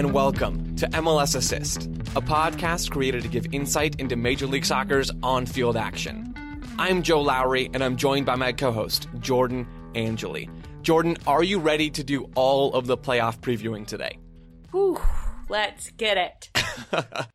And welcome to MLS Assist, a podcast created to give insight into Major League Soccer's on field action. I'm Joe Lowery, and I'm joined by my co host, Jordan Angeli. Jordan, are you ready to do all of the playoff previewing today? Whew, let's get it.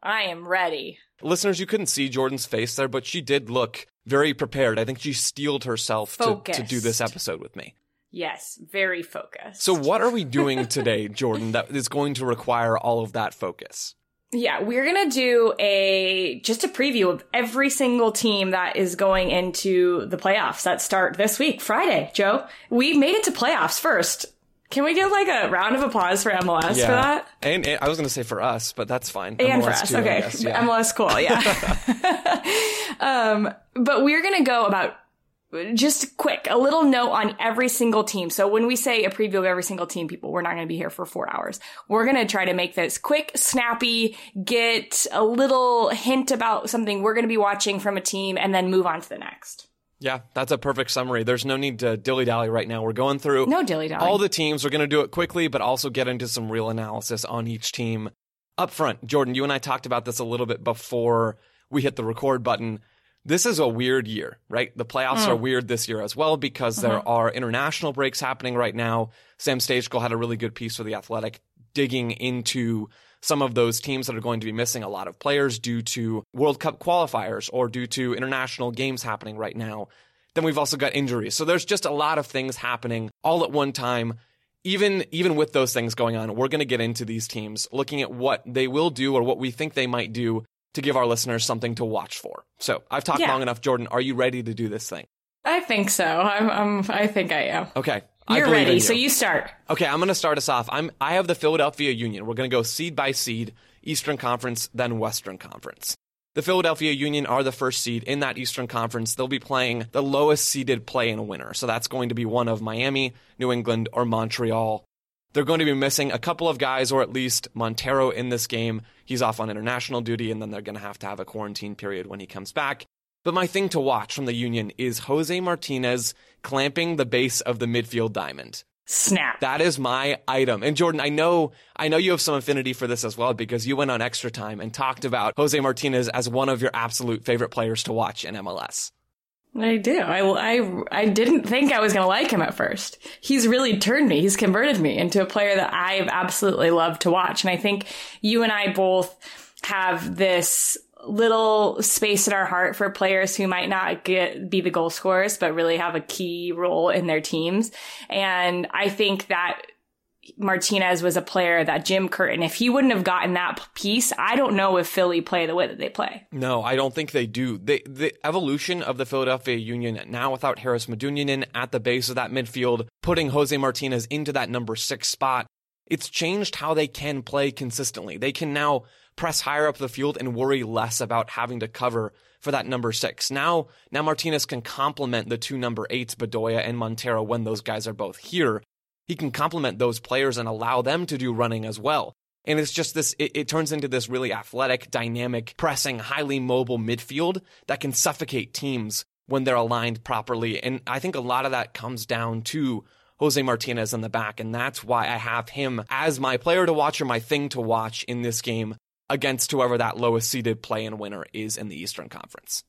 I am ready. Listeners, you couldn't see Jordan's face there, but she did look very prepared. I think she steeled herself to, to do this episode with me. Yes, very focused. So, what are we doing today, Jordan, that is going to require all of that focus? Yeah, we're going to do a just a preview of every single team that is going into the playoffs that start this week, Friday. Joe, we made it to playoffs first. Can we give like a round of applause for MLS yeah. for that? And, and I was going to say for us, but that's fine. And MLS for us, too, okay. Guess, yeah. MLS, cool, yeah. um, but we're going to go about just quick, a little note on every single team. So when we say a preview of every single team, people, we're not going to be here for four hours. We're going to try to make this quick, snappy, get a little hint about something we're going to be watching from a team and then move on to the next. Yeah, that's a perfect summary. There's no need to dilly dally right now. We're going through no dilly dally. All the teams. We're going to do it quickly, but also get into some real analysis on each team. Up front, Jordan, you and I talked about this a little bit before we hit the record button this is a weird year, right? The playoffs mm. are weird this year as well because mm-hmm. there are international breaks happening right now. Sam Stejskal had a really good piece for The Athletic digging into some of those teams that are going to be missing a lot of players due to World Cup qualifiers or due to international games happening right now. Then we've also got injuries. So there's just a lot of things happening all at one time. Even even with those things going on, we're going to get into these teams, looking at what they will do or what we think they might do to give our listeners something to watch for. So I've talked yeah. long enough. Jordan, are you ready to do this thing? I think so. I'm, I'm I think I am. Okay. You're ready, you. so you start. Okay, I'm going to start us off. I'm I have the Philadelphia Union. We're going to go seed by seed, Eastern Conference, then Western Conference. The Philadelphia Union are the first seed in that Eastern Conference. They'll be playing the lowest seeded play in a winner. So that's going to be one of Miami, New England, or Montreal. They're going to be missing a couple of guys, or at least Monteiro in this game. He's off on international duty, and then they're going to have to have a quarantine period when he comes back. But my thing to watch from the Union is Jose Martinez clamping the base of the midfield diamond. Snap. That is my item. And Jordan, I know, I know you have some affinity for this as well because you went on extra time and talked about Jose Martinez as one of your absolute favorite players to watch in MLS. I do. I, I, I didn't think I was going to like him at first. He's really turned me. He's converted me into a player that I've absolutely loved to watch. And I think you and I both have this little space in our heart for players who might not get be the goal scorers but really have a key role in their teams and i think that Martinez was a player that Jim Curtin, if he wouldn't have gotten that piece, I don't know if Philly play the way that they play. No, I don't think they do. The evolution of the Philadelphia Union now without Haris Medunjanin at the base of that midfield, putting Jose Martinez into that number six spot, it's changed how they can play consistently. They can now press higher up the field and worry less about having to cover for that number six. Now, now Martinez can complement the two number eights, Bedoya and Monteiro, when those guys are both here he can complement those players and allow them to do running as well. And it's just this, it, it, turns into this really athletic, dynamic, pressing, highly mobile midfield that can suffocate teams when they're aligned properly. And I think a lot of that comes down to Jose Martinez in the back. And that's why I have him as my player to watch or my thing to watch in this game against whoever that lowest seeded play in winner is in the Eastern Conference.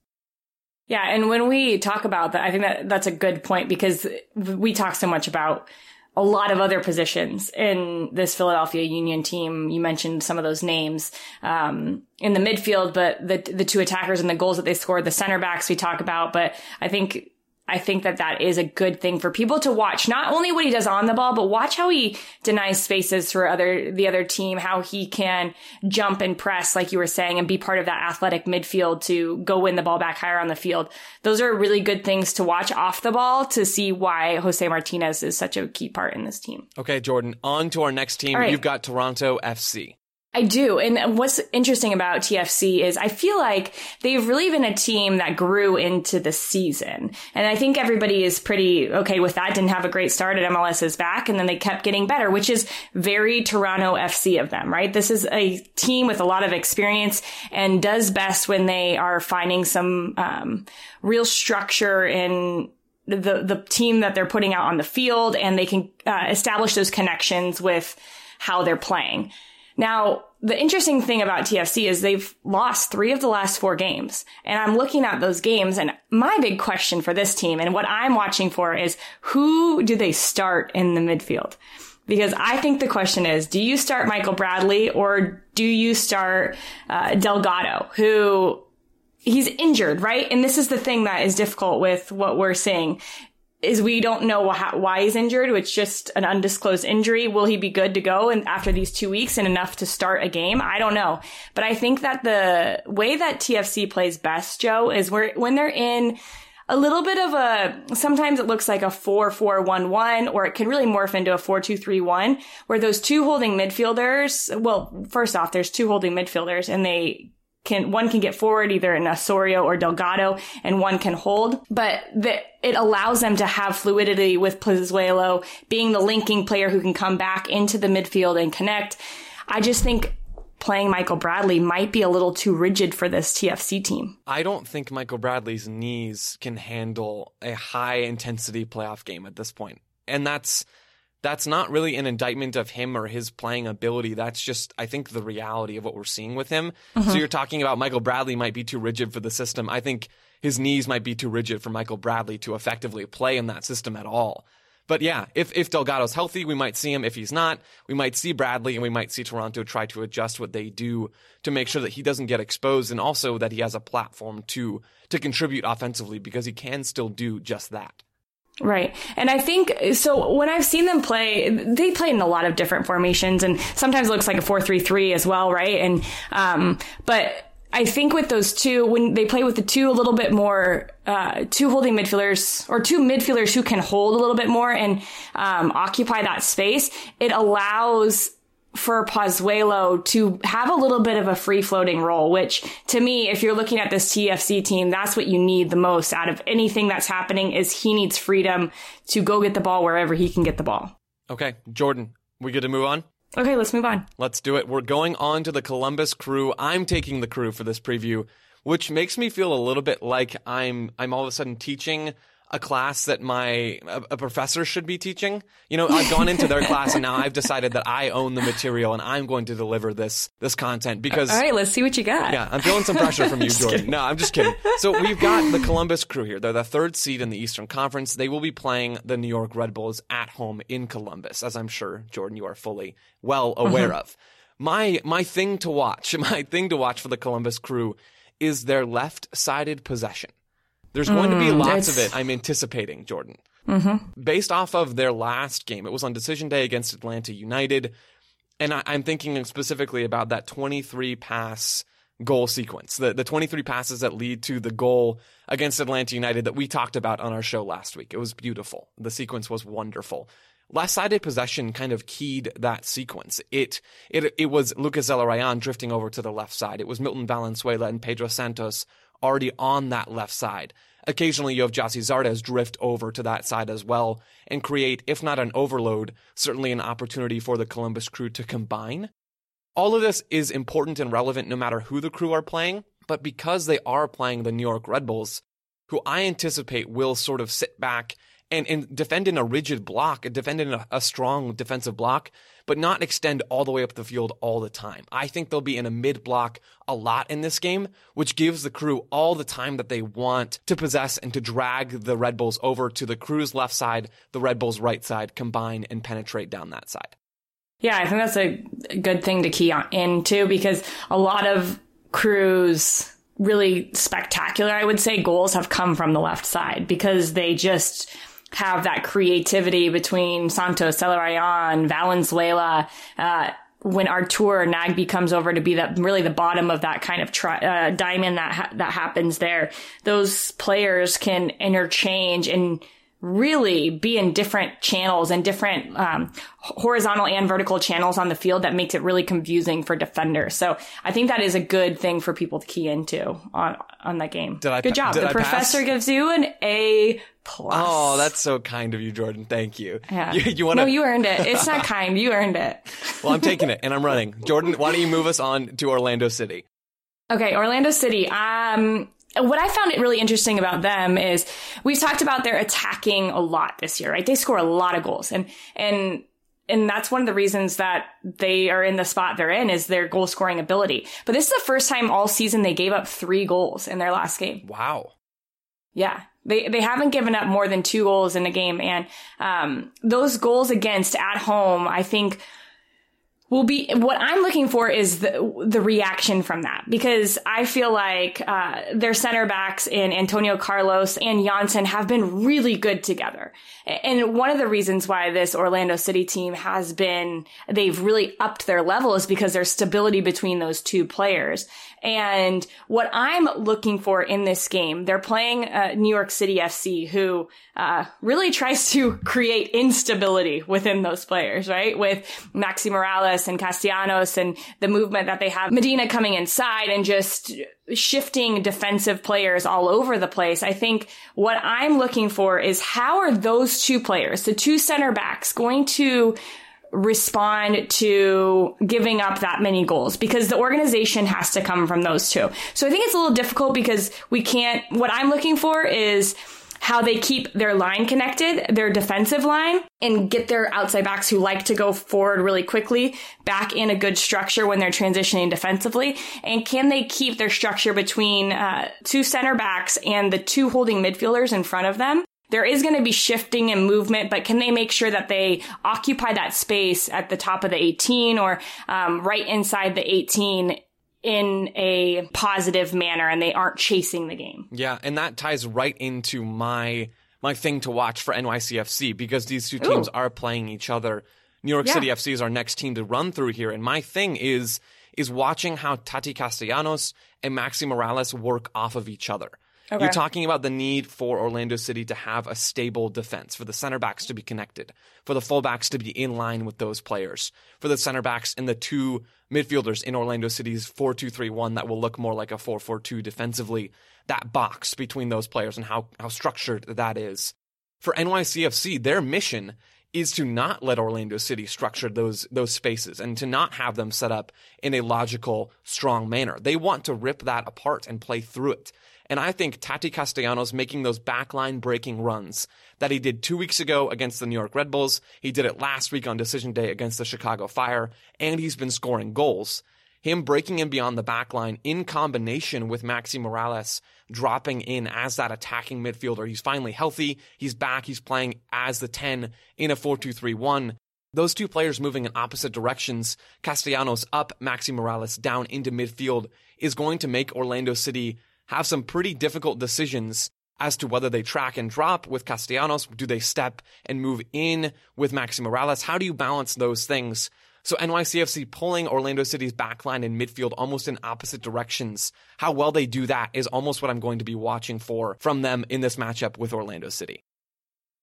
Yeah. And when we talk about that, I think that that's a good point because we talk so much about a lot of other positions in this Philadelphia Union team. You mentioned some of those names um, in the midfield, but the the two attackers and the goals that they scored, the center backs we talk about. But I think I think that that is a good thing for people to watch. Not only what he does on the ball, but watch how he denies spaces for other, the other team, how he can jump and press, like you were saying, and be part of that athletic midfield to go win the ball back higher on the field. Those are really good things to watch off the ball to see why Jose Martinez is such a key part in this team. Okay, Jordan, on to our next team. Right. You've got Toronto FC. I do. And what's interesting about TFC is I feel like they've really been a team that grew into the season. And I think everybody is pretty okay with that. Didn't have a great start at MLS's back and then they kept getting better, which is very Toronto FC of them, right? This is a team with a lot of experience and does best when they are finding some, um, real structure in the, the team that they're putting out on the field and they can uh, establish those connections with how they're playing. Now, the interesting thing about TFC is they've lost three of the last four games. And I'm looking at those games and my big question for this team and what I'm watching for is who do they start in the midfield? Because I think the question is, do you start Michael Bradley or do you start uh, Delgado, who he's injured, right? And this is the thing that is difficult with what we're seeing is we don't know why he's injured. It's just an undisclosed injury. Will he be good to go and after these two weeks and enough to start a game? I don't know. But I think that the way that TFC plays best, Joe, is where when they're in a little bit of a sometimes it looks like a 4-4-1-1 or it can really morph into a 4-2-3-1 where those two holding midfielders well first off there's two holding midfielders and they can one can get forward either in Osorio or Delgado and one can hold but the, it allows them to have fluidity with Pozuelo being the linking player who can come back into the midfield and connect I just think playing Michael Bradley might be a little too rigid for this TFC team. I don't think Michael Bradley's knees can handle a high intensity playoff game at this point. And that's that's not really an indictment of him or his playing ability. That's just, I think, the reality of what we're seeing with him. Mm-hmm. So you're talking about Michael Bradley might be too rigid for the system. I think his knees might be too rigid for Michael Bradley to effectively play in that system at all. But yeah, if, if Delgado's healthy, we might see him. If he's not, we might see Bradley and we might see Toronto try to adjust what they do to make sure that he doesn't get exposed and also that he has a platform to, to contribute offensively because he can still do just that. Right. And I think, so when I've seen them play, they play in a lot of different formations and sometimes it looks like a 4-3-3 as well, right? And, um, but I think with those two, when they play with the two a little bit more, uh, two holding midfielders or two midfielders who can hold a little bit more and um, occupy that space, it allows for Pozuelo to have a little bit of a free floating role, which to me, if you're looking at this TFC team, that's what you need the most out of anything that's happening is he needs freedom to go get the ball wherever he can get the ball. Okay. Jordan, we good to move on? Okay, let's move on. Let's do it. We're going on to the Columbus crew. I'm taking the crew for this preview, which makes me feel a little bit like I'm I'm all of a sudden teaching a class that my a, a, professor should be teaching. You know, I've gone into their class and now I've decided that I own the material and I'm going to deliver this this content because All right, let's see what you got. Yeah, I'm feeling some pressure from you, Jordan. Kidding. No, I'm just kidding. So we've got the Columbus crew here. They're the third seed in the Eastern Conference. They will be playing the New York Red Bulls at home in Columbus, as I'm sure Jordan you are fully well aware mm-hmm. of. My my thing to watch, my thing to watch for the Columbus crew is their left-sided possession. There's going to be mm, lots of it, I'm anticipating, Jordan. Mm-hmm. Based off of their last game, it was on decision day against Atlanta United. And I, am thinking specifically about that 23 pass goal sequence, the, the 23 passes that lead to the goal against Atlanta United that we talked about on our show last week. It was beautiful. The sequence was wonderful. Last-sided possession kind of keyed that sequence. It it it was Lucas Zelarayan drifting over to the left side. It was Milton Valenzuela and Pedro Santos already on that left side. Occasionally, you have Gyasi Zardes drift over to that side as well and create, if not an overload, certainly an opportunity for the Columbus crew to combine. All of this is important and relevant no matter who the crew are playing, but because they are playing the New York Red Bulls, who I anticipate will sort of sit back and, and defend in a rigid block, defend in a, a strong defensive block, but not extend all the way up the field all the time. I think they'll be in a mid block a lot in this game, which gives the crew all the time that they want to possess and to drag the Red Bulls over to the crew's left side, the Red Bulls right side, combine and penetrate down that side. Yeah, I think that's a good thing to key in too, because a lot of crews really spectacular, I would say, goals have come from the left side because they just have that creativity between Santos, Zelarayan, Valenzuela, uh, when Artur Nagbe comes over to be that really the bottom of that kind of tri- uh, diamond that ha- that happens there, those players can interchange and really be in different channels and different um, horizontal and vertical channels on the field that makes it really confusing for defenders. So I think that is a good thing for people to key into on on that game. Did I, good job. the I professor pass? gives you an A plus. Oh, that's so kind of you, Jordan. Thank you. Yeah. You, you want No, you earned it. It's not kind. You earned it. well, I'm taking it and I'm running. Jordan, why don't you move us on to Orlando City? Okay, Orlando City. Um, what I found it really interesting about them is we've talked about their attacking a lot this year, right? They score a lot of goals and, and and that's one of the reasons that they are in the spot they're in is their goal scoring ability. But this is the first time all season they gave up three goals in their last game. Wow. Yeah. They, they haven't given up more than two goals in a game. And, um, those goals against at home, I think will be what I'm looking for is the the reaction from that because I feel like uh, their center backs in Antonio Carlos and Jansson have been really good together. And one of the reasons why this Orlando City team has been they've really upped their level is because there's stability between those two players. And what I'm looking for in this game, they're playing uh, New York City FC, who uh, really tries to create instability within those players, right? With Maxi Morales and Castellanos and the movement that they have, Medina coming inside and just shifting defensive players all over the place. I think what I'm looking for is how are those two players, the two center backs, going to respond to giving up that many goals because the organization has to come from those two. So I think it's a little difficult because we can't, what I'm looking for is how they keep their line connected, their defensive line, and get their outside backs who like to go forward really quickly back in a good structure when they're transitioning defensively. And can they keep their structure between uh, two center backs and the two holding midfielders in front of them there is going to be shifting and movement, but can they make sure that they occupy that space at the top of the 18 or um, right inside the 18 in a positive manner and they aren't chasing the game? Yeah, and that ties right into my my thing to watch for NYCFC because these two teams Ooh. are playing each other. New York yeah. City FC is our next team to run through here, and my thing is is watching how Tati Castellanos and Maxi Morales work off of each other. Okay. You're talking about the need for Orlando City to have a stable defense, for the center backs to be connected, for the fullbacks to be in line with those players, for the center backs and the two midfielders in Orlando City's 4 2 3 1 that will look more like a 4 4 2 defensively. That box between those players and how, how structured that is. For NYCFC, their mission is to not let Orlando City structure those those spaces and to not have them set up in a logical, strong manner. They want to rip that apart and play through it. And I think Tati Castellanos making those backline breaking runs that he did two weeks ago against the New York Red Bulls, he did it last week on decision day against the Chicago Fire, and he's been scoring goals. Him breaking in beyond the backline in combination with Maxi Morales dropping in as that attacking midfielder. He's finally healthy. He's back. He's playing as the 10 in a 4-2-3-1. Those two players moving in opposite directions, Castellanos up, Maxi Morales down into midfield, is going to make Orlando City have some pretty difficult decisions as to whether they track and drop with Castellanos. Do they step and move in with Maxi Morales? How do you balance those things? So NYCFC pulling Orlando City's backline and midfield almost in opposite directions. How well they do that is almost what I'm going to be watching for from them in this matchup with Orlando City.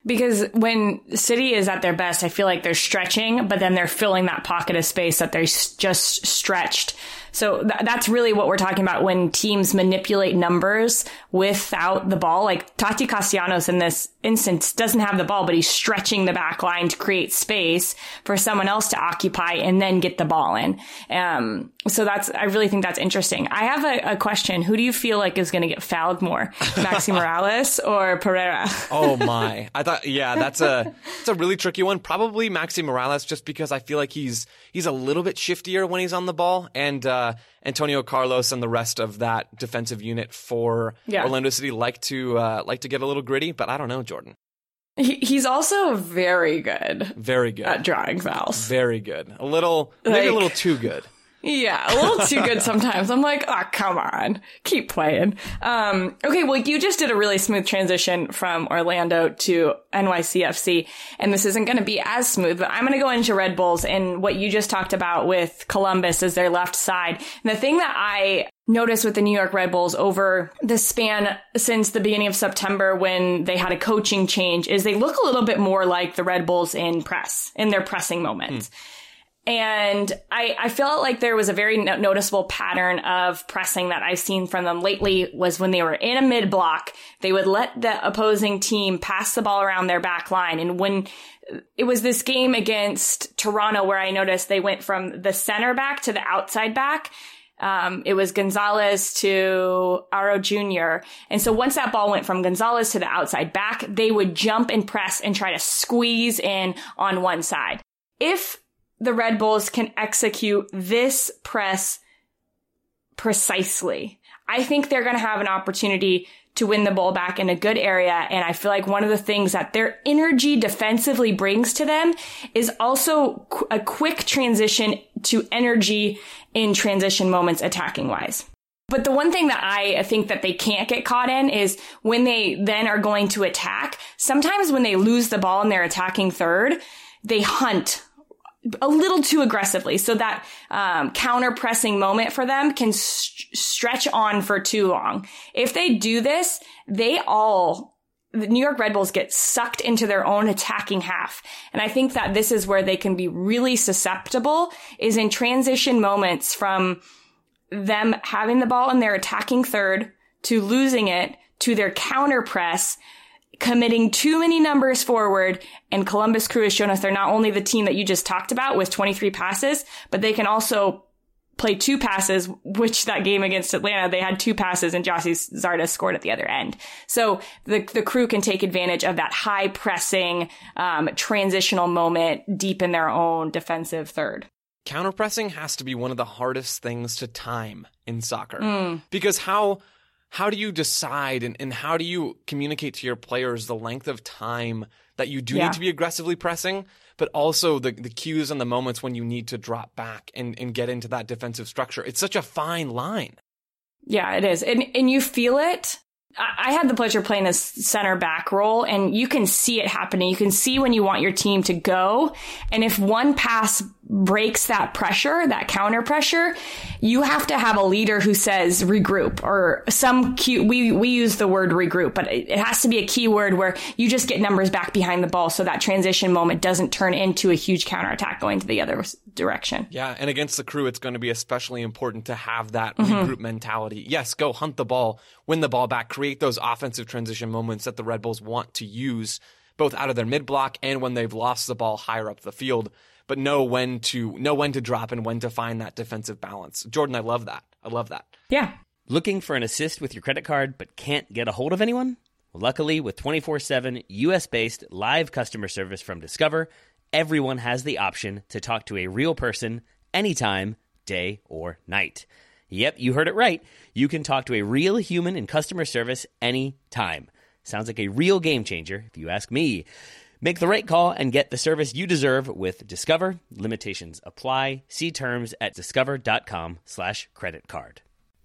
Because when City is at their best, I feel like they're stretching, but then they're filling that pocket of space that they're just stretched so th- that's really what we're talking about when teams manipulate numbers without the ball. Like Tati Castellanos in this instance doesn't have the ball, but he's stretching the back line to create space for someone else to occupy and then get the ball in. Um, so that's, I really think that's interesting. I have a, a question. Who do you feel like is going to get fouled more? Maxi Morales or Pereyra? oh my. I thought, yeah, that's a, it's a really tricky one. Probably Maxi Morales, just because I feel like he's, he's a little bit shiftier when he's on the ball. And, uh, Antonio Carlos and the rest of that defensive unit for yeah. Orlando City like to uh, like to get a little gritty, but I don't know, Jordan. He, he's also very good. Very good at drawing fouls. Very good. A little, like, maybe a little too good. Yeah, a little too good sometimes. I'm like, oh, come on. Keep playing. Um, okay, well, you just did a really smooth transition from Orlando to NYCFC, and this isn't going to be as smooth, but I'm going to go into Red Bulls and what you just talked about with Columbus as their left side. And the thing that I noticed with the New York Red Bulls over the span since the beginning of September when they had a coaching change is they look a little bit more like the Red Bulls in press, in their pressing moments. Mm. And I, I felt like there was a very no- noticeable pattern of pressing that I've seen from them lately was when they were in a mid block, they would let the opposing team pass the ball around their back line. And when it was this game against Toronto where I noticed they went from the center back to the outside back. Um, it was Gonzalez to Auro Jr. And so once that ball went from Gonzalez to the outside back, they would jump and press and try to squeeze in on one side. if the Red Bulls can execute this press precisely, I think they're going to have an opportunity to win the ball back in a good area. And I feel like one of the things that their energy defensively brings to them is also a quick transition to energy in transition moments attacking wise. But the one thing that I think that they can't get caught in is when they then are going to attack. Sometimes when they lose the ball and they're attacking third, they hunt a little too aggressively. So that um, counter pressing moment for them can st- stretch on for too long. If they do this, they all the New York Red Bulls get sucked into their own attacking half. And I think that this is where they can be really susceptible is in transition moments from them having the ball and their attacking third to losing it to their counter press committing too many numbers forward. And Columbus Crew has shown us they're not only the team that you just talked about with 23 passes, but they can also play two passes, which that game against Atlanta, they had two passes and Gyasi Zardes scored at the other end. So the, the crew can take advantage of that high pressing, um, transitional moment deep in their own defensive third. Counterpressing has to be one of the hardest things to time in soccer mm. because how how do you decide and, and how do you communicate to your players the length of time that you do yeah. need to be aggressively pressing, but also the, the cues and the moments when you need to drop back and, and get into that defensive structure? It's such a fine line. Yeah, it is. And, and you feel it I had the pleasure playing this center back role and you can see it happening. You can see when you want your team to go. And if one pass breaks that pressure, that counter pressure, you have to have a leader who says regroup or some key. We, we use the word regroup, but it has to be a key word where you just get numbers back behind the ball. So that transition moment doesn't turn into a huge counterattack going to the other direction. Yeah. And against the crew, it's going to be especially important to have that mm-hmm. regroup mentality. Yes. Go hunt the ball, win the ball back, create those offensive transition moments that the Red Bulls want to use both out of their mid block and when they've lost the ball higher up the field but know when to know when to drop and when to find that defensive balance. Jordan, I love that. I love that. Yeah. Looking for an assist with your credit card but can't get a hold of anyone? Luckily, with 24 7 US based live customer service from Discover, everyone has the option to talk to a real person anytime, day or night. Yep, you heard it right. You can talk to a real human in customer service anytime. Sounds like a real game changer, if you ask me. Make the right call and get the service you deserve with Discover. Limitations apply. See terms at discover.com slash credit card.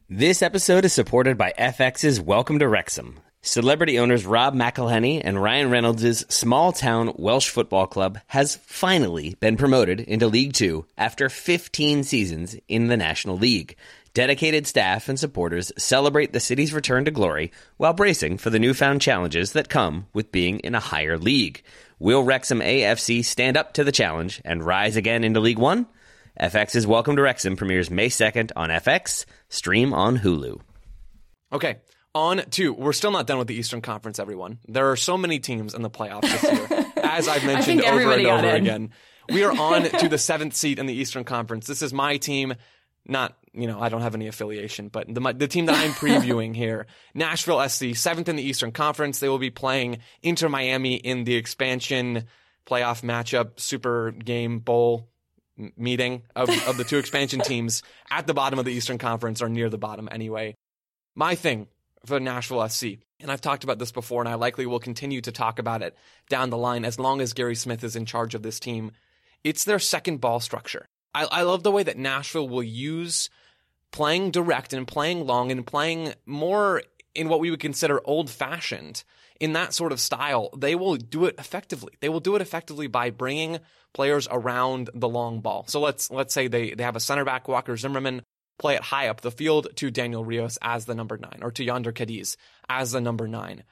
This episode is supported by FX's Welcome to Wrexham. Celebrity owners Rob McElhenney and Ryan Reynolds' small town Welsh football club has finally been promoted into League Two after 15 seasons in the National League. Dedicated staff and supporters celebrate the city's return to glory while bracing for the newfound challenges that come with being in a higher league. Will Wrexham AFC stand up to the challenge and rise again into League One? FX's Welcome to Wrexham premieres May 2nd on FX, stream on Hulu. Okay, on to, we're still not done with the Eastern Conference, everyone. There are so many teams in the playoffs this year, as I've mentioned over and over again. We are on to the seventh seat in the Eastern Conference. This is my team, not you know, I don't have any affiliation, but the, the team that I'm previewing here, Nashville SC, seventh in the Eastern Conference. They will be playing Inter Miami in the expansion playoff matchup, super game bowl meeting of, of the two expansion teams at the bottom of the Eastern Conference or near the bottom anyway. My thing for Nashville SC, and I've talked about this before, and I likely will continue to talk about it down the line as long as Gary Smith is in charge of this team. It's their second ball structure. I, I love the way that Nashville will use playing direct and playing long and playing more in what we would consider old fashioned in that sort of style, they will do it effectively. They will do it effectively by bringing players around the long ball. So let's let's say they they have a center back Walker Zimmerman play it high up the field to Daniel Rios as the number nine or to Jhonder Cadiz as the number nine.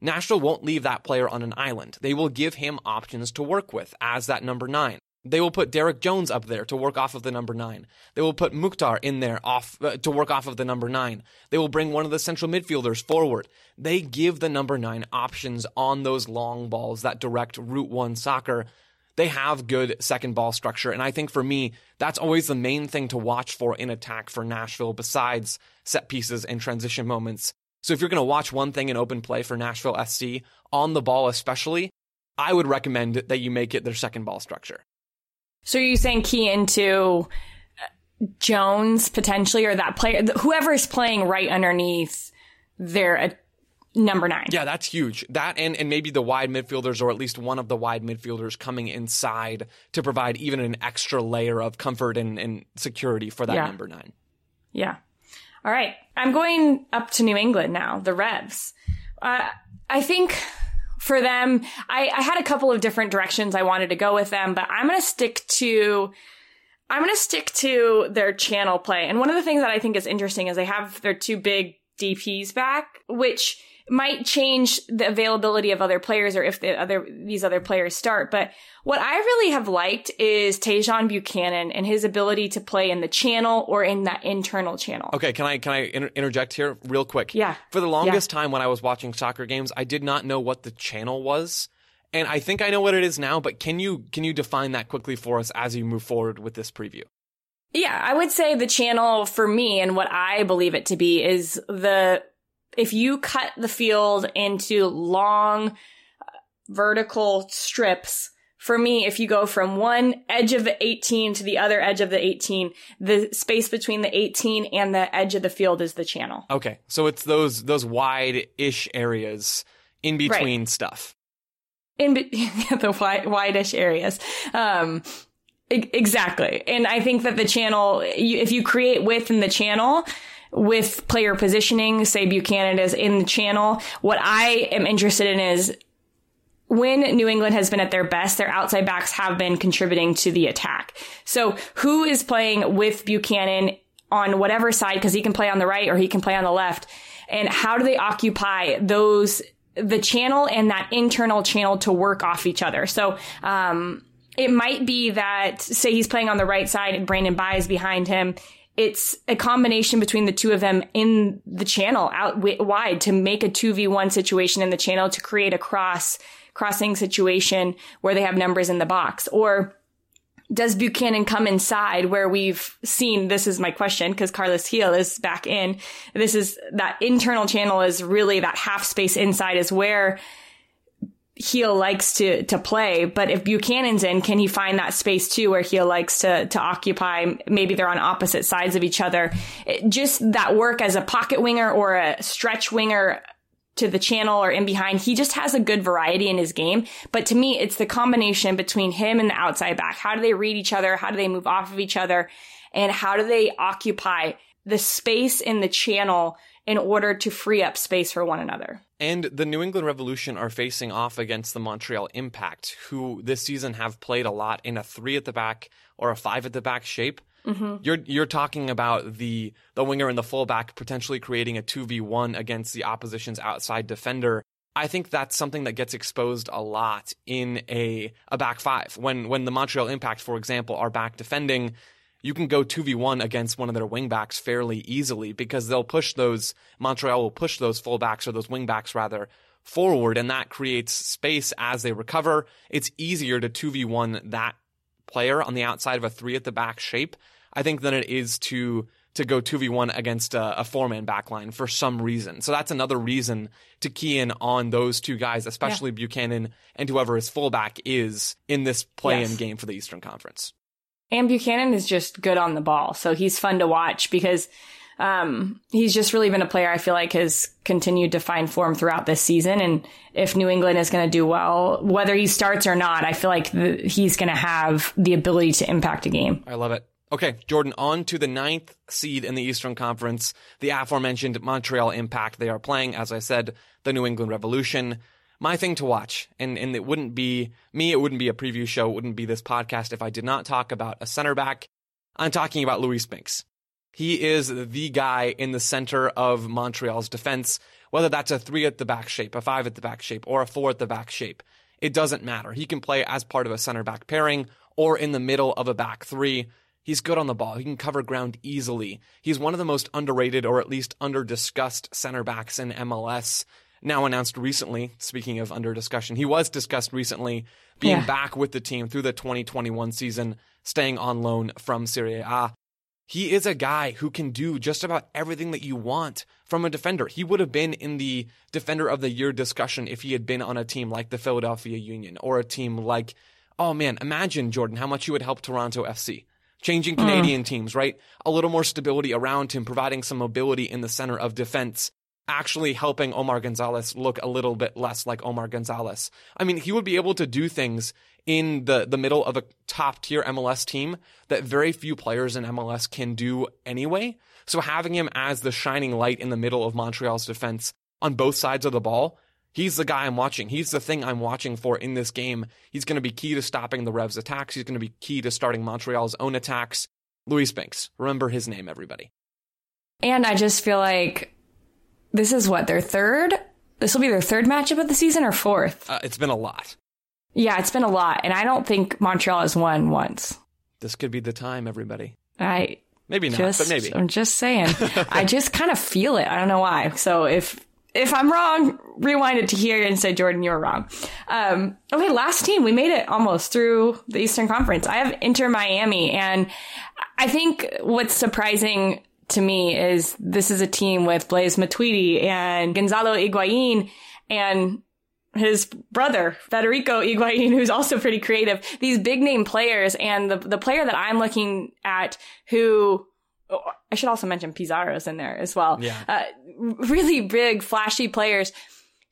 Nashville won't leave that player on an island. They will give him options to work with as that number nine. They will put Derrick Jones up there to work off of the number nine. They will put Mukhtar in there off uh, to work off of the number nine. They will bring one of the central midfielders forward. They give the number nine options on those long balls, that direct route one soccer. They have good second ball structure. And I think for me, that's always the main thing to watch for in attack for Nashville besides set pieces and transition moments. So if you're going to watch one thing in open play for Nashville SC on the ball, especially, I would recommend that you make it their second ball structure. So are you saying key into uh, Jones potentially, or that player, whoever is playing right underneath their uh, number nine? Yeah, that's huge. That and, and maybe the wide midfielders, or at least one of the wide midfielders coming inside to provide even an extra layer of comfort and, and security for that Yeah. number nine. Yeah. All right. I'm going up to New England now, the Revs. Uh, I think for them, I, I had a couple of different directions I wanted to go with them, but I'm going to stick to, I'm going to stick to their channel play. And one of the things that I think is interesting is they have their two big DPs back, which might change the availability of other players or if the other these other players start. But what I really have liked is Tajon Buchanan and his ability to play in the channel or in that internal channel. Okay, can I can I inter- interject here real quick? Yeah. For the longest time when I was watching soccer games, I did not know what the channel was. And I think I know what it is now, but can you can you define that quickly for us as you move forward with this preview? Yeah, I would say the channel for me and what I believe it to be is the if you cut the field into long uh, vertical strips. For me, if you go from one edge of the 18 to the other edge of the 18, the space between the 18 and the edge of the field is the channel. Okay, so it's those those wide-ish areas in between stuff. in be- the wide, wide-ish areas. Um, exactly. And I think that the channel, you, if you create width in the channel with player positioning, say Buchanan is in the channel, what I am interested in is when New England has been at their best, their outside backs have been contributing to the attack. So who is playing with Buchanan on whatever side, because he can play on the right or he can play on the left, and how do they occupy those the channel and that internal channel to work off each other? So um, it might be that say he's playing on the right side and Brandon Bye is behind him. It's a combination between the two of them in the channel out wi- wide to make a 2v1 situation in the channel to create a cross crossing situation where they have numbers in the box. Or does Buchanan come inside where we've seen this is my question because Carlos Gil is back in this is that internal channel is really that half space inside is where Gil likes to to play, but if Buchanan's in, can he find that space too where Gil likes to to occupy? Maybe they're on opposite sides of each other. It- just that work as a pocket winger or a stretch winger to the channel or in behind. He just has a good variety in his game. But to me, it's the combination between him and the outside back. How do they read each other? How do they move off of each other? And how do they occupy the space in the channel in order to free up space for one another? And the New England Revolution are facing off against the Montreal Impact, who this season have played a lot in a three at the back or a five at the back shape. Mm-hmm. You're you're talking about the the winger and the fullback potentially creating a two v one against the opposition's outside defender. I think that's something that gets exposed a lot in a a back five. When when the Montreal Impact, for example, are back defending, you can go 2v1 against one of their wingbacks fairly easily because they'll push those, Montreal will push those fullbacks or those wingbacks rather forward and that creates space as they recover. It's easier to 2v1 that player on the outside of a three at the back shape, I think, than it is to to go 2v1 against a, a four man backline for some reason. So that's another reason to key in on those two guys, especially Buchanan and whoever his fullback is in this play in Yes. game for the Eastern Conference. And Buchanan is just good on the ball. So he's fun to watch because um, he's just really been a player I feel like has continued to find form throughout this season. And if New England is going to do well, whether he starts or not, I feel like he's going to have the ability to impact a game. I love it. Okay, Jordan, on to the ninth seed in the Eastern Conference, the aforementioned Montreal Impact. They are playing, as I said, the New England Revolution. My thing to watch, and, and it wouldn't be me, it wouldn't be a preview show, it wouldn't be this podcast if I did not talk about a center back. I'm talking about Luis Binks. He is the guy in the center of Montreal's defense, whether that's a three at the back shape, a five at the back shape, or a four at the back shape. It doesn't matter. He can play as part of a center back pairing or in the middle of a back three. He's good on the ball. He can cover ground easily. He's one of the most underrated or at least under discussed center backs in MLS. Now announced recently, speaking of under discussion, he was discussed recently being Yeah. back with the team through the 2021 season, staying on loan from Serie A. He is a guy who can do just about everything that you want from a defender. He would have been in the defender of the year discussion if he had been on a team like the Philadelphia Union or a team like oh man, imagine Jordan how much you would help Toronto FC. Changing Canadian mm. teams, right? A little more stability around him, providing some mobility in the center of defense, actually helping Omar Gonzalez look a little bit less like Omar Gonzalez. I mean, he would be able to do things in the, the middle of a top tier MLS team that very few players in MLS can do anyway. So having him as the shining light in the middle of Montreal's defense on both sides of the ball, he's the guy I'm watching. He's the thing I'm watching for in this game. He's going to be key to stopping the Revs attacks. He's going to be key to starting Montreal's own attacks. Luis Binks. Remember his name, everybody. And I just feel like this is what their third. This will be their third matchup of the season or fourth. Uh, it's been a lot. Yeah, it's been a lot, and I don't think Montreal has won once. This could be the time, everybody. I maybe not, just, but maybe. I'm just saying. I just kind of feel it. I don't know why. So if if I'm wrong, rewind it to here and say, Jordan, you're wrong. Um, okay, last team. We made it almost through the Eastern Conference. I have Inter Miami, and I think what's surprising to me is this is a team with Blaise Matuidi and Gonzalo Higuain and his brother, Federico Higuain, who's also pretty creative. These big name players and the, the player that I'm looking at who I should also mention Pizarro's in there as well. Yeah. Uh, really big, flashy players.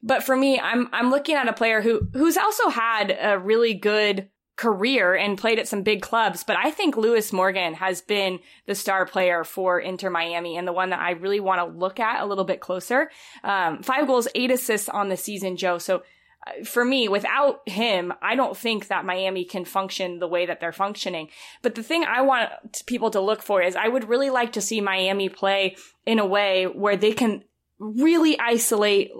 But for me, I'm I'm looking at a player who who's also had a really good career and played at some big clubs. But I think Lewis Morgan has been the star player for Inter Miami and the one that I really want to look at a little bit closer. Um, five goals, eight assists on the season, Joe. So uh, for me, without him, I don't think that Miami can function the way that they're functioning. But the thing I want people to look for is I would really like to see Miami play in a way where they can really isolate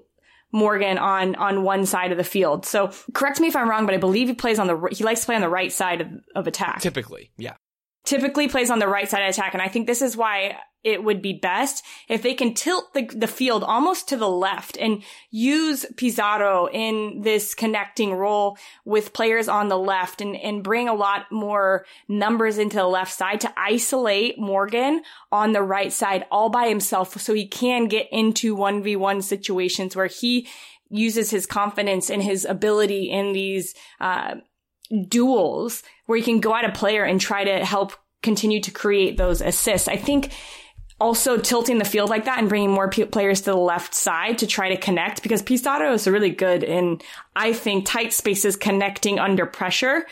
Morgan on on one side of the field. So correct me if I'm wrong, but I believe he plays on the he likes to play on the right side of, of attack. Typically, yeah. Typically plays on the right side of attack, and I think this is why it would be best if they can tilt the, the field almost to the left and use Pizarro in this connecting role with players on the left and, and bring a lot more numbers into the left side to isolate Morgan on the right side all by himself so he can get into 1v1 situations where he uses his confidence and his ability in these, uh, duels where he can go at a player and try to help continue to create those assists. I think also tilting the field like that and bringing more p- players to the left side to try to connect because Pizarro is really good in, I think, tight spaces connecting under pressure.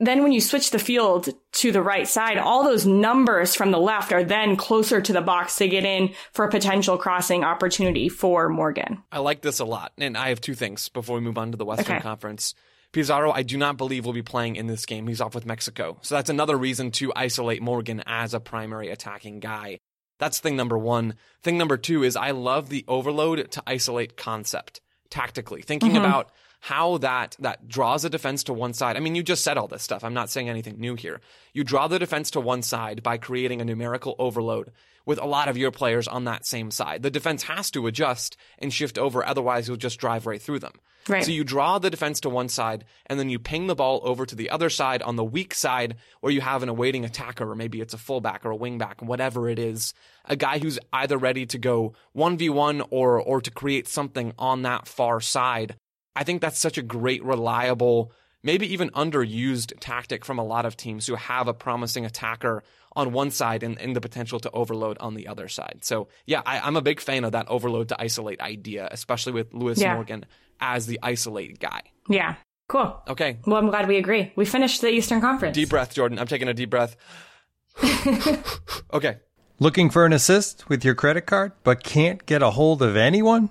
Then when you switch the field to the right side, all those numbers from the left are then closer to the box to get in for a potential crossing opportunity for Morgan. I like this a lot. And I have two things before we move on to the Western okay. Conference. Pizarro, I do not believe will be playing in this game. He's off with Mexico. So that's another reason to isolate Morgan as a primary attacking guy. That's thing number one. Thing number two is I love the overload to isolate concept tactically, thinking mm-hmm. about how that that draws a defense to one side. I mean, you just said all this stuff. I'm not saying anything new here. You draw the defense to one side by creating a numerical overload with a lot of your players on that same side. The defense has to adjust and shift over, otherwise you'll just drive right through them. Right. So you draw the defense to one side and then you ping the ball over to the other side on the weak side where you have an awaiting attacker or maybe it's a fullback or a wingback, whatever it is. A guy who's either ready to go 1v1 or, or to create something on that far side. I think that's such a great, reliable, maybe even underused tactic from a lot of teams who have a promising attacker on one side and, and the potential to overload on the other side. So yeah, I, am a big fan of that overload to isolate idea, especially with Lewis yeah. Morgan as the isolated guy. Yeah. Cool. Okay. Well, I'm glad we agree. We finished the Eastern Conference. Deep breath, Jordan. I'm taking a deep breath. okay. Looking for an assist with your credit card, but can't get a hold of anyone?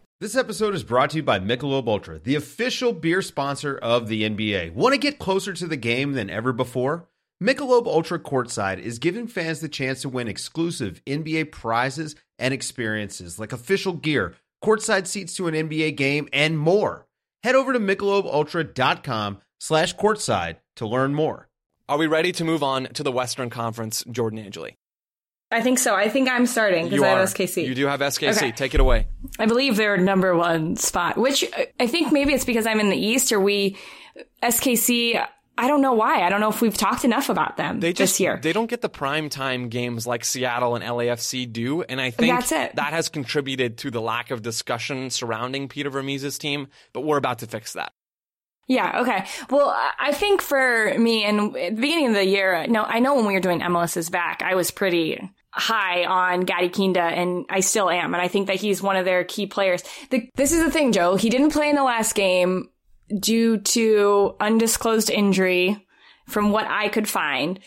This episode is brought to you by Michelob Ultra, the official beer sponsor of the NBA. Want to get closer to the game than ever before? Michelob Ultra Courtside is giving fans the chance to win exclusive NBA prizes and experiences like official gear courtside seats to an NBA game, and more. Head over to MichelobUltra.com slash courtside to learn more. Are we ready to move on to the Western Conference, Jordan Angeli? I think so. I think I'm starting because I have. SKC. You do have SKC. Okay. Take it away. I believe they're number one spot, which I think maybe it's because I'm in the East or we, SKC, I don't know why. I don't know if we've talked enough about them They just this year. they don't get the prime time games like Seattle and LAFC do, and I think That's it. that has contributed to the lack of discussion surrounding Peter Vermes's team. But we're about to fix that. Yeah. Okay. Well, I- I think for me, and at the beginning of the year, no, I know when we were doing MLS is back, I was pretty high on Gadi Kinda, and I still am. And I think that he's one of their key players. The, this is the thing, Joe. He didn't play in the last game due to undisclosed injury, from what I could find.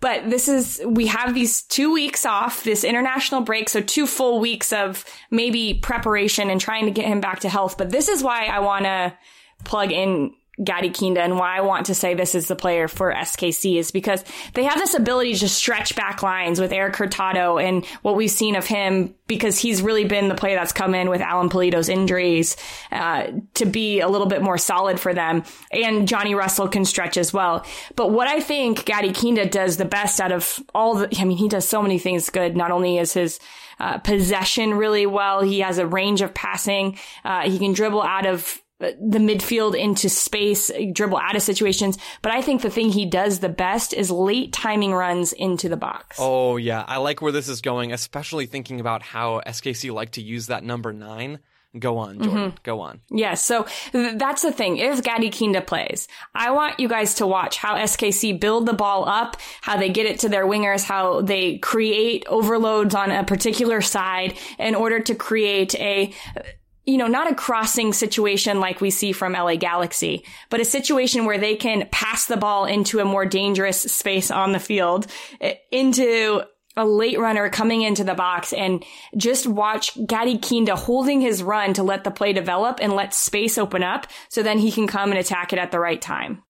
But this is, we have these two weeks off, this international break. So two full weeks of maybe preparation and trying to get him back to health. But this is why I want to plug in Gadi Kinda and why I want to say this is the player for SKC is because they have this ability to stretch back lines with Erik Hurtado and what we've seen of him because he's really been the player that's come in with Alan Pulido's injuries uh, to be a little bit more solid for them. And Johnny Russell can stretch as well. But what I think Gadi Kinda does the best out of all the, I mean, he does so many things good. Not only is his uh, possession really well, he has a range of passing. Uh, he can dribble out of the midfield into space, dribble out of situations. But I think the thing he does the best is late timing runs into the box. Oh yeah, I like where this is going, especially thinking about how SKC like to use that number nine. Go on, Jordan. Mm-hmm. Go on. Yes. So th- that's the thing. If Gadi Kinda plays, I want you guys to watch how SKC build the ball up, how they get it to their wingers, how they create overloads on a particular side in order to create a, you know, not a crossing situation like we see from LA Galaxy, but a situation where they can pass the ball into a more dangerous space on the field, eh, into a late runner coming into the box and just watch Gadi Kinda holding his run to let the play develop and let space open up so then he can come and attack it at the right time.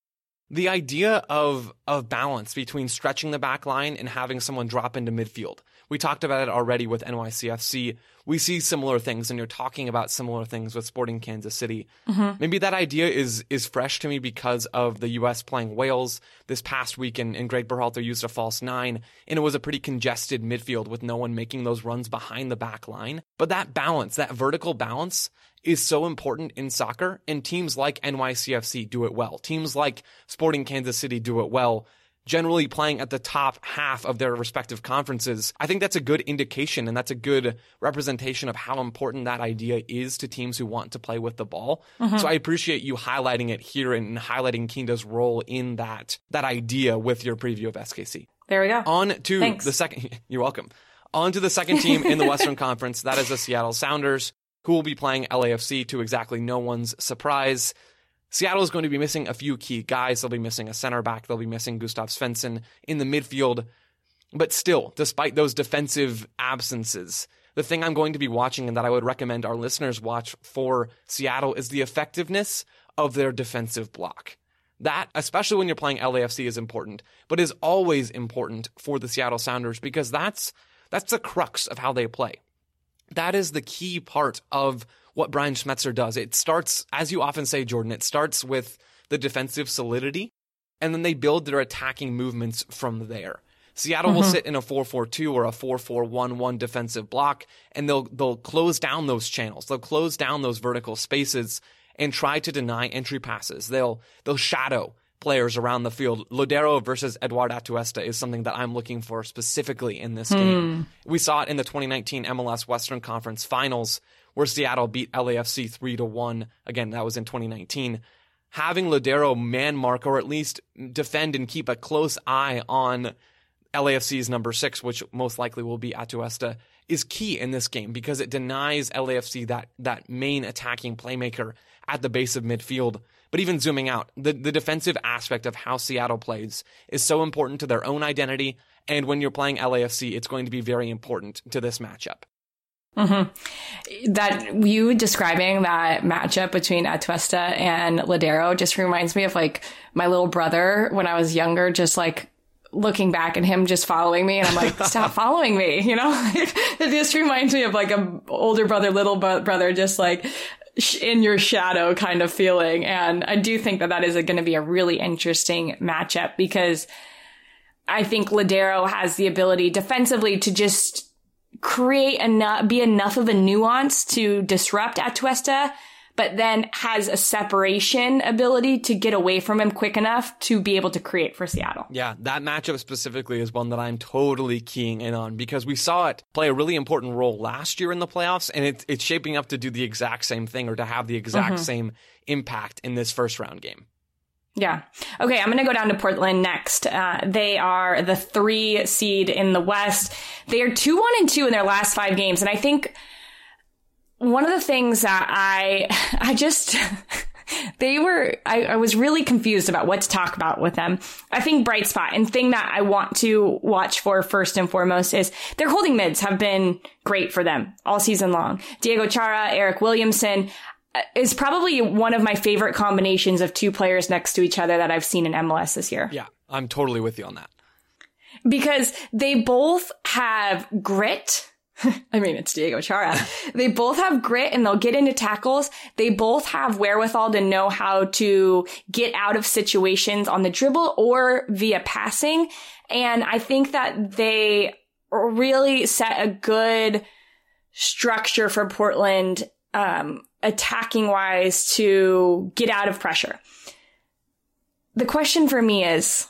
The idea of of balance between stretching the back line and having someone drop into midfield. We talked about it already with NYCFC. We see similar things, and you're talking about similar things with Sporting Kansas City. Mm-hmm. Maybe that idea is is fresh to me because of the U.S. playing Wales this past week, and, and Greg Berhalter used a false nine, and it was a pretty congested midfield with no one making those runs behind the back line. But that balance, that vertical balance, is so important in soccer, and teams like NYCFC do it well. Teams like Sporting Kansas City do it well. Generally playing at the top half of their respective conferences. I think that's a good indication and that's a good representation of how important that idea is to teams who want to play with the ball. Mm-hmm. So I appreciate you highlighting it here and highlighting Kinda's role in that that idea with your preview of SKC. There we go. On to Thanks. the second. You're welcome. On to the second team in the Western Conference. That is the Seattle Sounders, who will be playing LAFC to exactly no one's surprise. Seattle is going to be missing a few key guys. They'll be missing a center back. They'll be missing Gustav Svensson in the midfield. But still, despite those defensive absences, the thing I'm going to be watching and that I would recommend our listeners watch for Seattle is the effectiveness of their defensive block. That, especially when you're playing LAFC, is important, but is always important for the Seattle Sounders because that's that's the crux of how they play. That is the key part of what Brian Schmetzer does. It starts, as you often say, Jordan, it starts with the defensive solidity, and then they build their attacking movements from there. Seattle will mm-hmm. sit in a 4-4-2 or a 4-4-1-1 defensive block, and they'll they'll close down those channels. They'll close down those vertical spaces and try to deny entry passes. They'll they'll shadow players around the field. Lodeiro versus Eduard Atuesta is something that I'm looking for specifically in this hmm. game. We saw it in the 2019 MLS Western Conference Finals where Seattle beat LAFC 3 to 1. Again, that was in 2019. Having Lodeiro man mark or at least defend and keep a close eye on LAFC's number 6, which most likely will be Atuesta, is key in this game because it denies LAFC that that main attacking playmaker at the base of midfield. But even zooming out, the, the defensive aspect of how Seattle plays is so important to their own identity. And when you're playing LAFC, it's going to be very important to this matchup. Mm-hmm. that you describing that matchup between Atuesta and Lodeiro just reminds me of like my little brother when I was younger, just like looking back at him just following me and I'm like, stop following me, you know? it just reminds me of like a older brother, little brother, just like in your shadow kind of feeling. And I do think that that is going to be a really interesting matchup because I think Lodeiro has the ability defensively to just create enough, be enough of a nuance to disrupt Atuesta, but then has a separation ability to get away from him quick enough to be able to create for Seattle. Yeah, that matchup specifically is one that I'm totally keying in on because we saw it play a really important role last year in the playoffs, and it, it's shaping up to do the exact same thing or to have the exact mm-hmm. same impact in this first round game. Yeah. Okay, I'm going to go down to Portland next. Uh, they are the three seed in the West. They are two, one, and two in their last five games. And I think one of the things that I, I just, they were, I, I, was really confused about what to talk about with them. I think bright spot and thing that I want to watch for first and foremost is their holding mids have been great for them all season long. Diego Chara, Eryk Williamson uh, is probably one of my favorite combinations of two players next to each other that I've seen in MLS this year. Yeah, I'm totally with you on that. Because they both have grit. I mean, it's Diego Chara. they both have grit and they'll get into tackles. They both have wherewithal to know how to get out of situations on the dribble or via passing. And I think that they really set a good structure for Portland um, attacking wise to get out of pressure. The question for me is,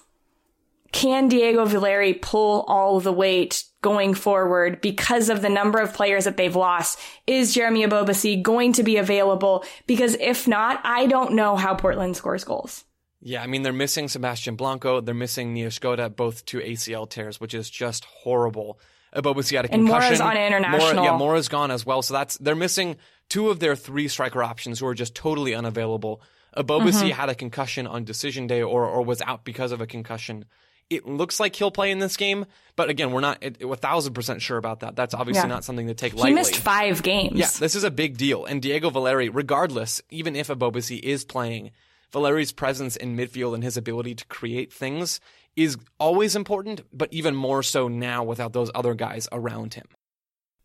can Diego Valeri pull all the weight going forward because of the number of players that they've lost? Is Jeremy Ebobisse going to be available? Because if not, I don't know how Portland scores goals. Yeah, I mean, they're missing Sebastian Blanco. They're missing Niezgoda, both two ACL tears, which is just horrible. Ebobisse had a concussion. And Mora's on international. Mora, yeah, Mora's gone as well. So that's, they're missing two of their three striker options who are just totally unavailable. Ebobisse mm-hmm. had a concussion on decision day or, or was out because of a concussion. It looks like he'll play in this game, but again, we're not a thousand percent sure about that. That's obviously yeah. not something to take lightly. He missed five games. Yeah, this is a big deal. And Diego Valeri, regardless, even if Ebobisse is playing, Valeri's presence in midfield and his ability to create things is always important, but even more so now without those other guys around him.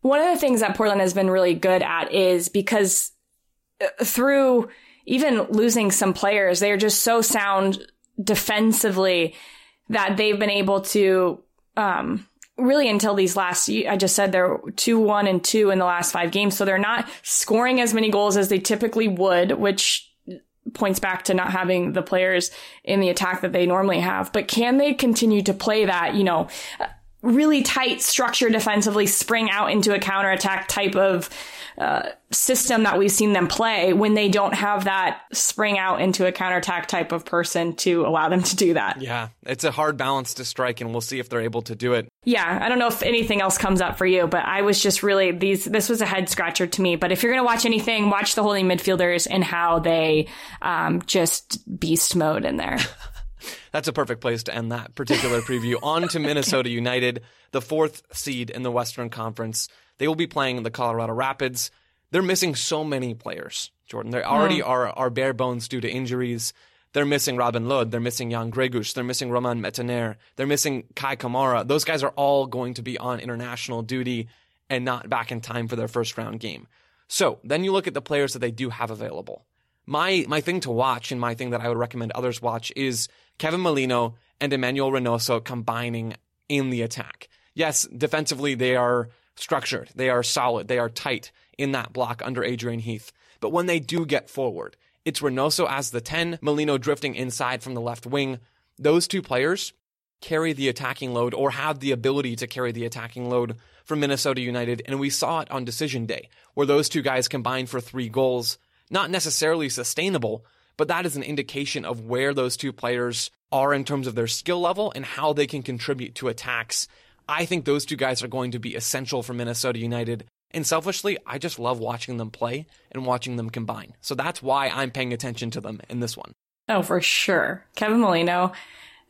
One of the things that Portland has been really good at is because uh, through even losing some players, they are just so sound defensively that they've been able to, um, really until these last, I just said they're two, one and two in the last five games. So they're not scoring as many goals as they typically would, which points back to not having the players in the attack that they normally have. But can they continue to play that, you know, really tight structure defensively spring out into a counterattack type of uh, system that we've seen them play when they don't have that spring out into a counterattack type of person to allow them to do that. Yeah, it's a hard balance to strike, and we'll see if they're able to do it. Yeah, I don't know if anything else comes up for you, but I was just really these. This was a head scratcher to me. But if you're going to watch anything, watch the holding midfielders and how they um, just beast mode in there. That's a perfect place to end that particular preview. On to Minnesota United, the fourth seed in the Western Conference. They will be playing the Colorado Rapids. They're missing so many players, Jordan. They already hmm. are, are bare bones due to injuries. They're missing Robin Lod. They're missing Jan Gregus. They're missing Romain Métanire. They're missing Kei Kamara. Those guys are all going to be on international duty and not back in time for their first round game. So then you look at the players that they do have available. My my thing to watch and my thing that I would recommend others watch is Kevin Molino and Emmanuel Reynoso combining in the attack. Yes, defensively they are structured, they are solid, they are tight in that block under Adrian Heath. But when they do get forward, it's Reynoso as the 10, Molino drifting inside from the left wing. Those two players carry the attacking load or have the ability to carry the attacking load for Minnesota United. And we saw it on decision day where those two guys combined for three goals. Not necessarily sustainable, but that is an indication of where those two players are in terms of their skill level and how they can contribute to attacks. I think those two guys are going to be essential for Minnesota United. And selfishly, I just love watching them play and watching them combine. So that's why I'm paying attention to them in this one. Oh, for sure. Kevin Molino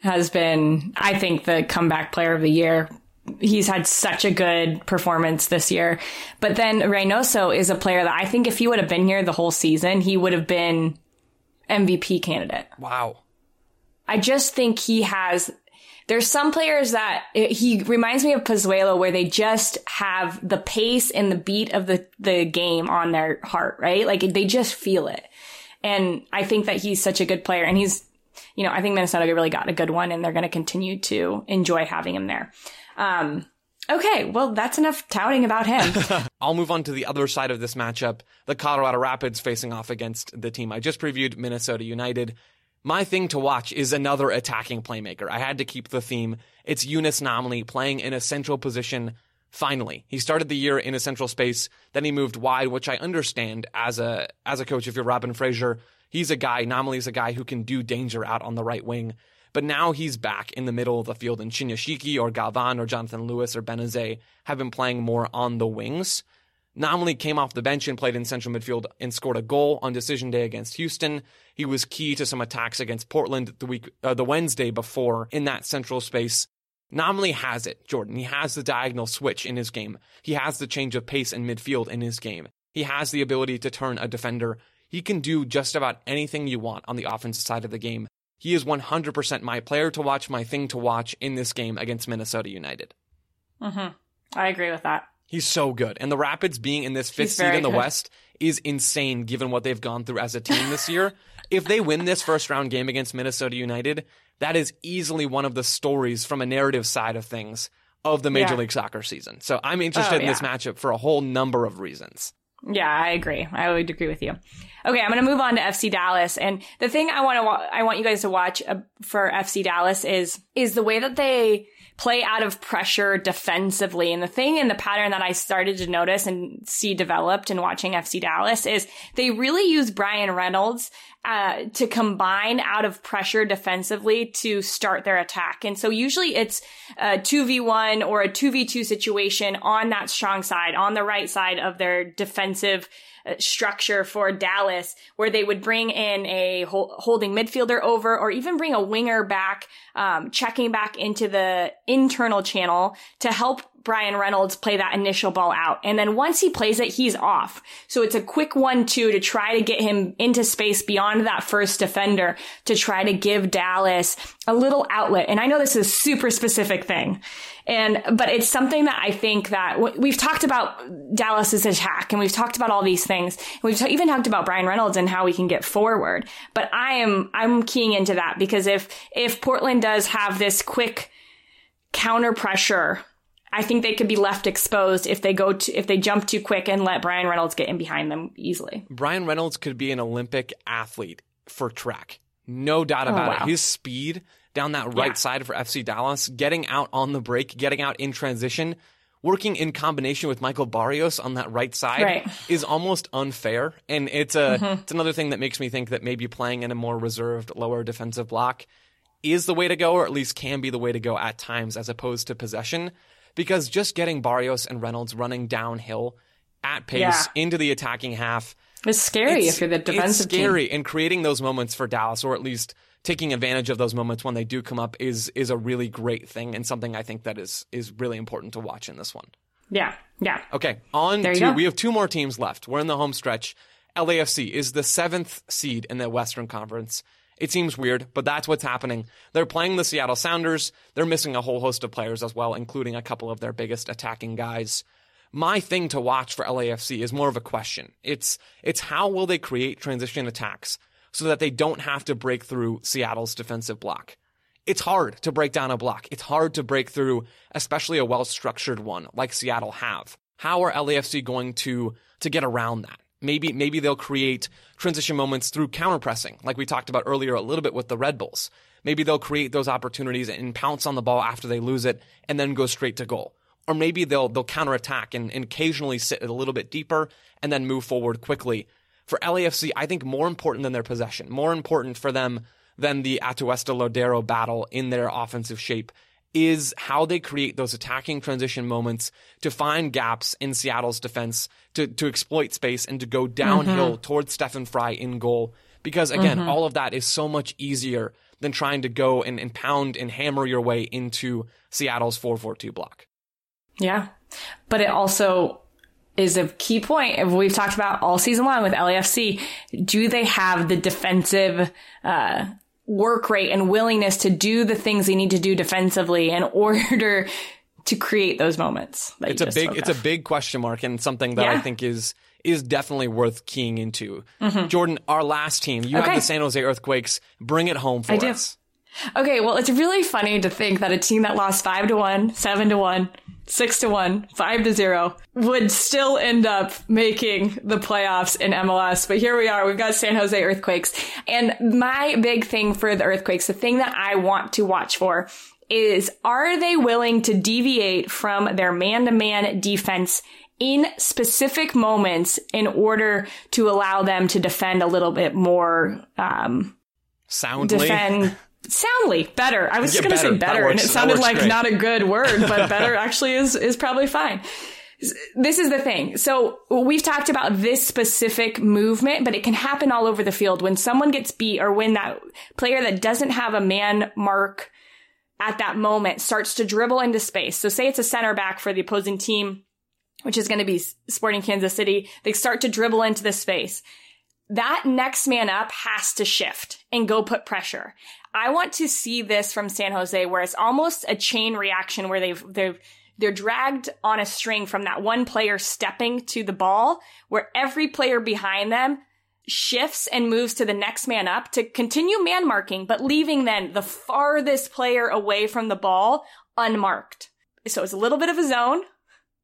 has been, I think, the comeback player of the year. He's had such a good performance this year. But then Reynoso is a player that I think if he would have been here the whole season, he would have been MVP candidate. Wow. I just think he has there's some players that he reminds me of Pozuelo where they just have the pace and the beat of the, the game on their heart, right? Like they just feel it. And I think that he's such a good player and he's you know, I think Minnesota really got a good one and they're going to continue to enjoy having him there. Um, okay. Well, that's enough touting about him. I'll move on to the other side of this matchup. The Colorado Rapids facing off against the team I just previewed, Minnesota United. My thing to watch is another attacking playmaker. I had to keep the theme. It's Younes Namli playing in a central position. Finally, he started the year in a central space, then he moved wide, which I understand as a as a coach. If you're Robin Fraser, he's a guy. Namli is a guy who can do danger out on the right wing. But now he's back in the middle of the field, and Shinyashiki or Galvan or Jonathan Lewis or Benezet have been playing more on the wings. Namli came off the bench and played in central midfield and scored a goal on decision day against Houston. He was key to some attacks against Portland the week, uh, the Wednesday before in that central space. Namli has it, Jordan. He has the diagonal switch in his game. He has the change of pace in midfield in his game. He has the ability to turn a defender. He can do just about anything you want on the offensive side of the game. He is 100% my player to watch, my thing to watch in this game against Minnesota United. Mm-hmm. I agree with that. He's so good. And the Rapids being in this fifth seed in the good. West is insane given what they've gone through as a team this year. if they win this first round game against Minnesota United, that is easily one of the stories from a narrative side of things of the Major yeah. League Soccer season. So I'm interested oh, yeah. in this matchup for a whole number of reasons. Yeah, I agree. I would agree with you. Okay, I'm going to move on to FC Dallas, and the thing I want to wa- I want you guys to watch uh, for FC Dallas is is the way that they play out of pressure defensively. And the thing and the pattern that I started to notice and see developed in watching FC Dallas is they really use Bryan Reynolds uh, to combine out of pressure defensively to start their attack. And so usually it's a 2v1 or a 2v2 situation on that strong side, on the right side of their defensive structure for Dallas where they would bring in a holding midfielder over or even bring a winger back, um, checking back into the internal channel to help Bryan Reynolds play that initial ball out. And then once he plays it, he's off. So it's a quick one, two to try to get him into space beyond that first defender to try to give Dallas a little outlet. And I know this is a super specific thing. And, but it's something that I think that we've talked about Dallas's attack and we've talked about all these things. We've t- even talked about Bryan Reynolds and how we can get forward. But I am, I'm keying into that because if, if Portland does have this quick counter pressure I think they could be left exposed if they go to if they jump too quick and let Bryan Reynolds get in behind them easily. Bryan Reynolds could be an Olympic athlete for track. No doubt oh, about oh, wow. it. His speed down that right yeah. side for FC Dallas, getting out on the break, getting out in transition, working in combination with Michael Barrios on that right side right. is almost unfair. And it's a mm-hmm. it's another thing that makes me think that maybe playing in a more reserved, lower defensive block is the way to go, or at least can be the way to go at times, as opposed to possession because just getting Barrios and Reynolds running downhill at pace yeah. into the attacking half. is scary it's, if you're the defensive it's scary, team. and creating those moments for Dallas, or at least taking advantage of those moments when they do come up, is is a really great thing and something I think that is is really important to watch in this one. Yeah, yeah. Okay, on to we have two more teams left. We're in the home stretch. LAFC is the seventh seed in the Western Conference. It seems weird, but that's what's happening. They're playing the Seattle Sounders. They're missing a whole host of players as well, including a couple of their biggest attacking guys. My thing to watch for LAFC is more of a question. It's, it's how will they create transition attacks so that they don't have to break through Seattle's defensive block? It's hard to break down a block. It's hard to break through, especially a well-structured one like Seattle have. How are LAFC going to, to get around that? Maybe maybe they'll create transition moments through counter pressing, like we talked about earlier a little bit with the Red Bulls. Maybe they'll create those opportunities and pounce on the ball after they lose it and then go straight to goal. Or maybe they'll they'll counterattack and, and occasionally sit a little bit deeper and then move forward quickly. For LAFC, I think more important than their possession, more important for them than the Atuesta Lodeiro battle in their offensive shape is how they create those attacking transition moments to find gaps in Seattle's defense, to, to exploit space and to go downhill mm-hmm. towards Stefan Frei in goal. Because again, mm-hmm. all of that is so much easier than trying to go and, and pound and hammer your way into Seattle's 4-4-2 block. Yeah. But it also is a key point we've talked about all season long with LAFC. Do they have the defensive, uh, work rate and willingness to do the things they need to do defensively in order to create those moments. It's a big, it's of. a big question mark and something that yeah. I think is is definitely worth keying into. Mm-hmm. Jordan, our last team, you okay. have the San Jose Earthquakes. Bring it home for I us. Do. Okay, well, it's really funny to think that a team that lost five to one, seven to one, six to one, five to zero would still end up making the playoffs in MLS. But here we are. We've got San Jose Earthquakes. And my big thing for the Earthquakes, the thing that I want to watch for is are they willing to deviate from their man to man defense in specific moments in order to allow them to defend a little bit more, um, soundly. Defend soundly better. I was just going to say better, and it sounded like great. not a good word, but better actually is is probably fine. This is the thing. So we've talked about this specific movement, but it can happen all over the field when someone gets beat or when that player that doesn't have a man mark at that moment starts to dribble into space. So say it's a center back for the opposing team, which is going to be Sporting Kansas City. They start to dribble into the space that next man up has to shift and go put pressure. I want to see this from San Jose where it's almost a chain reaction where they've, they've, they're dragged on a string from that one player stepping to the ball where every player behind them shifts and moves to the next man up to continue man marking, but leaving then the farthest player away from the ball unmarked. So it's a little bit of a zone,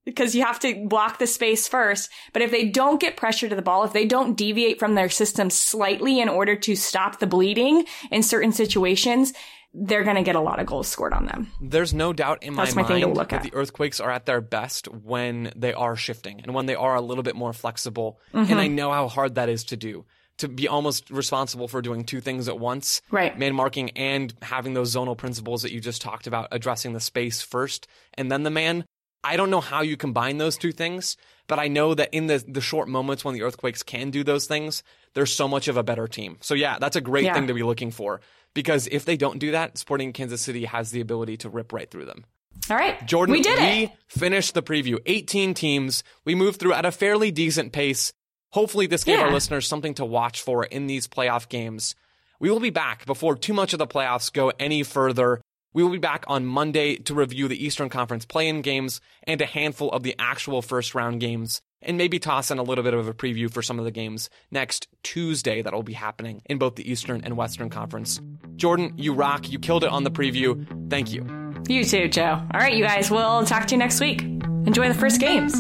because you have to block the space first. But if they don't get pressure to the ball, if they don't deviate from their system slightly in order to stop the bleeding in certain situations, they're going to get a lot of goals scored on them. There's no doubt in my, my mind that at. the Earthquakes are at their best when they are shifting and when they are a little bit more flexible. Mm-hmm. And I know how hard that is to do. To be almost responsible for doing two things at once. Right. Man marking and having those zonal principles that you just talked about, addressing the space first and then the man. I don't know how you combine those two things, but I know that in the the short moments when the Earthquakes can do those things, they're so much of a better team. So yeah, that's a great yeah. thing to be looking for because if they don't do that, Sporting Kansas City has the ability to rip right through them. All right. Jordan, we did we it. finished the preview. 18 teams. We moved through at a fairly decent pace. Hopefully this gave yeah. our listeners something to watch for in these playoff games. We will be back before too much of the playoffs go any further. We will be back on Monday to review the Eastern Conference play-in games and a handful of the actual first round games and maybe toss in a little bit of a preview for some of the games next Tuesday that will be happening in both the Eastern and Western Conference. Jordan, you rock. You killed it on the preview. Thank you. You too, Joe. All right, you guys. We'll talk to you next week. Enjoy the first games.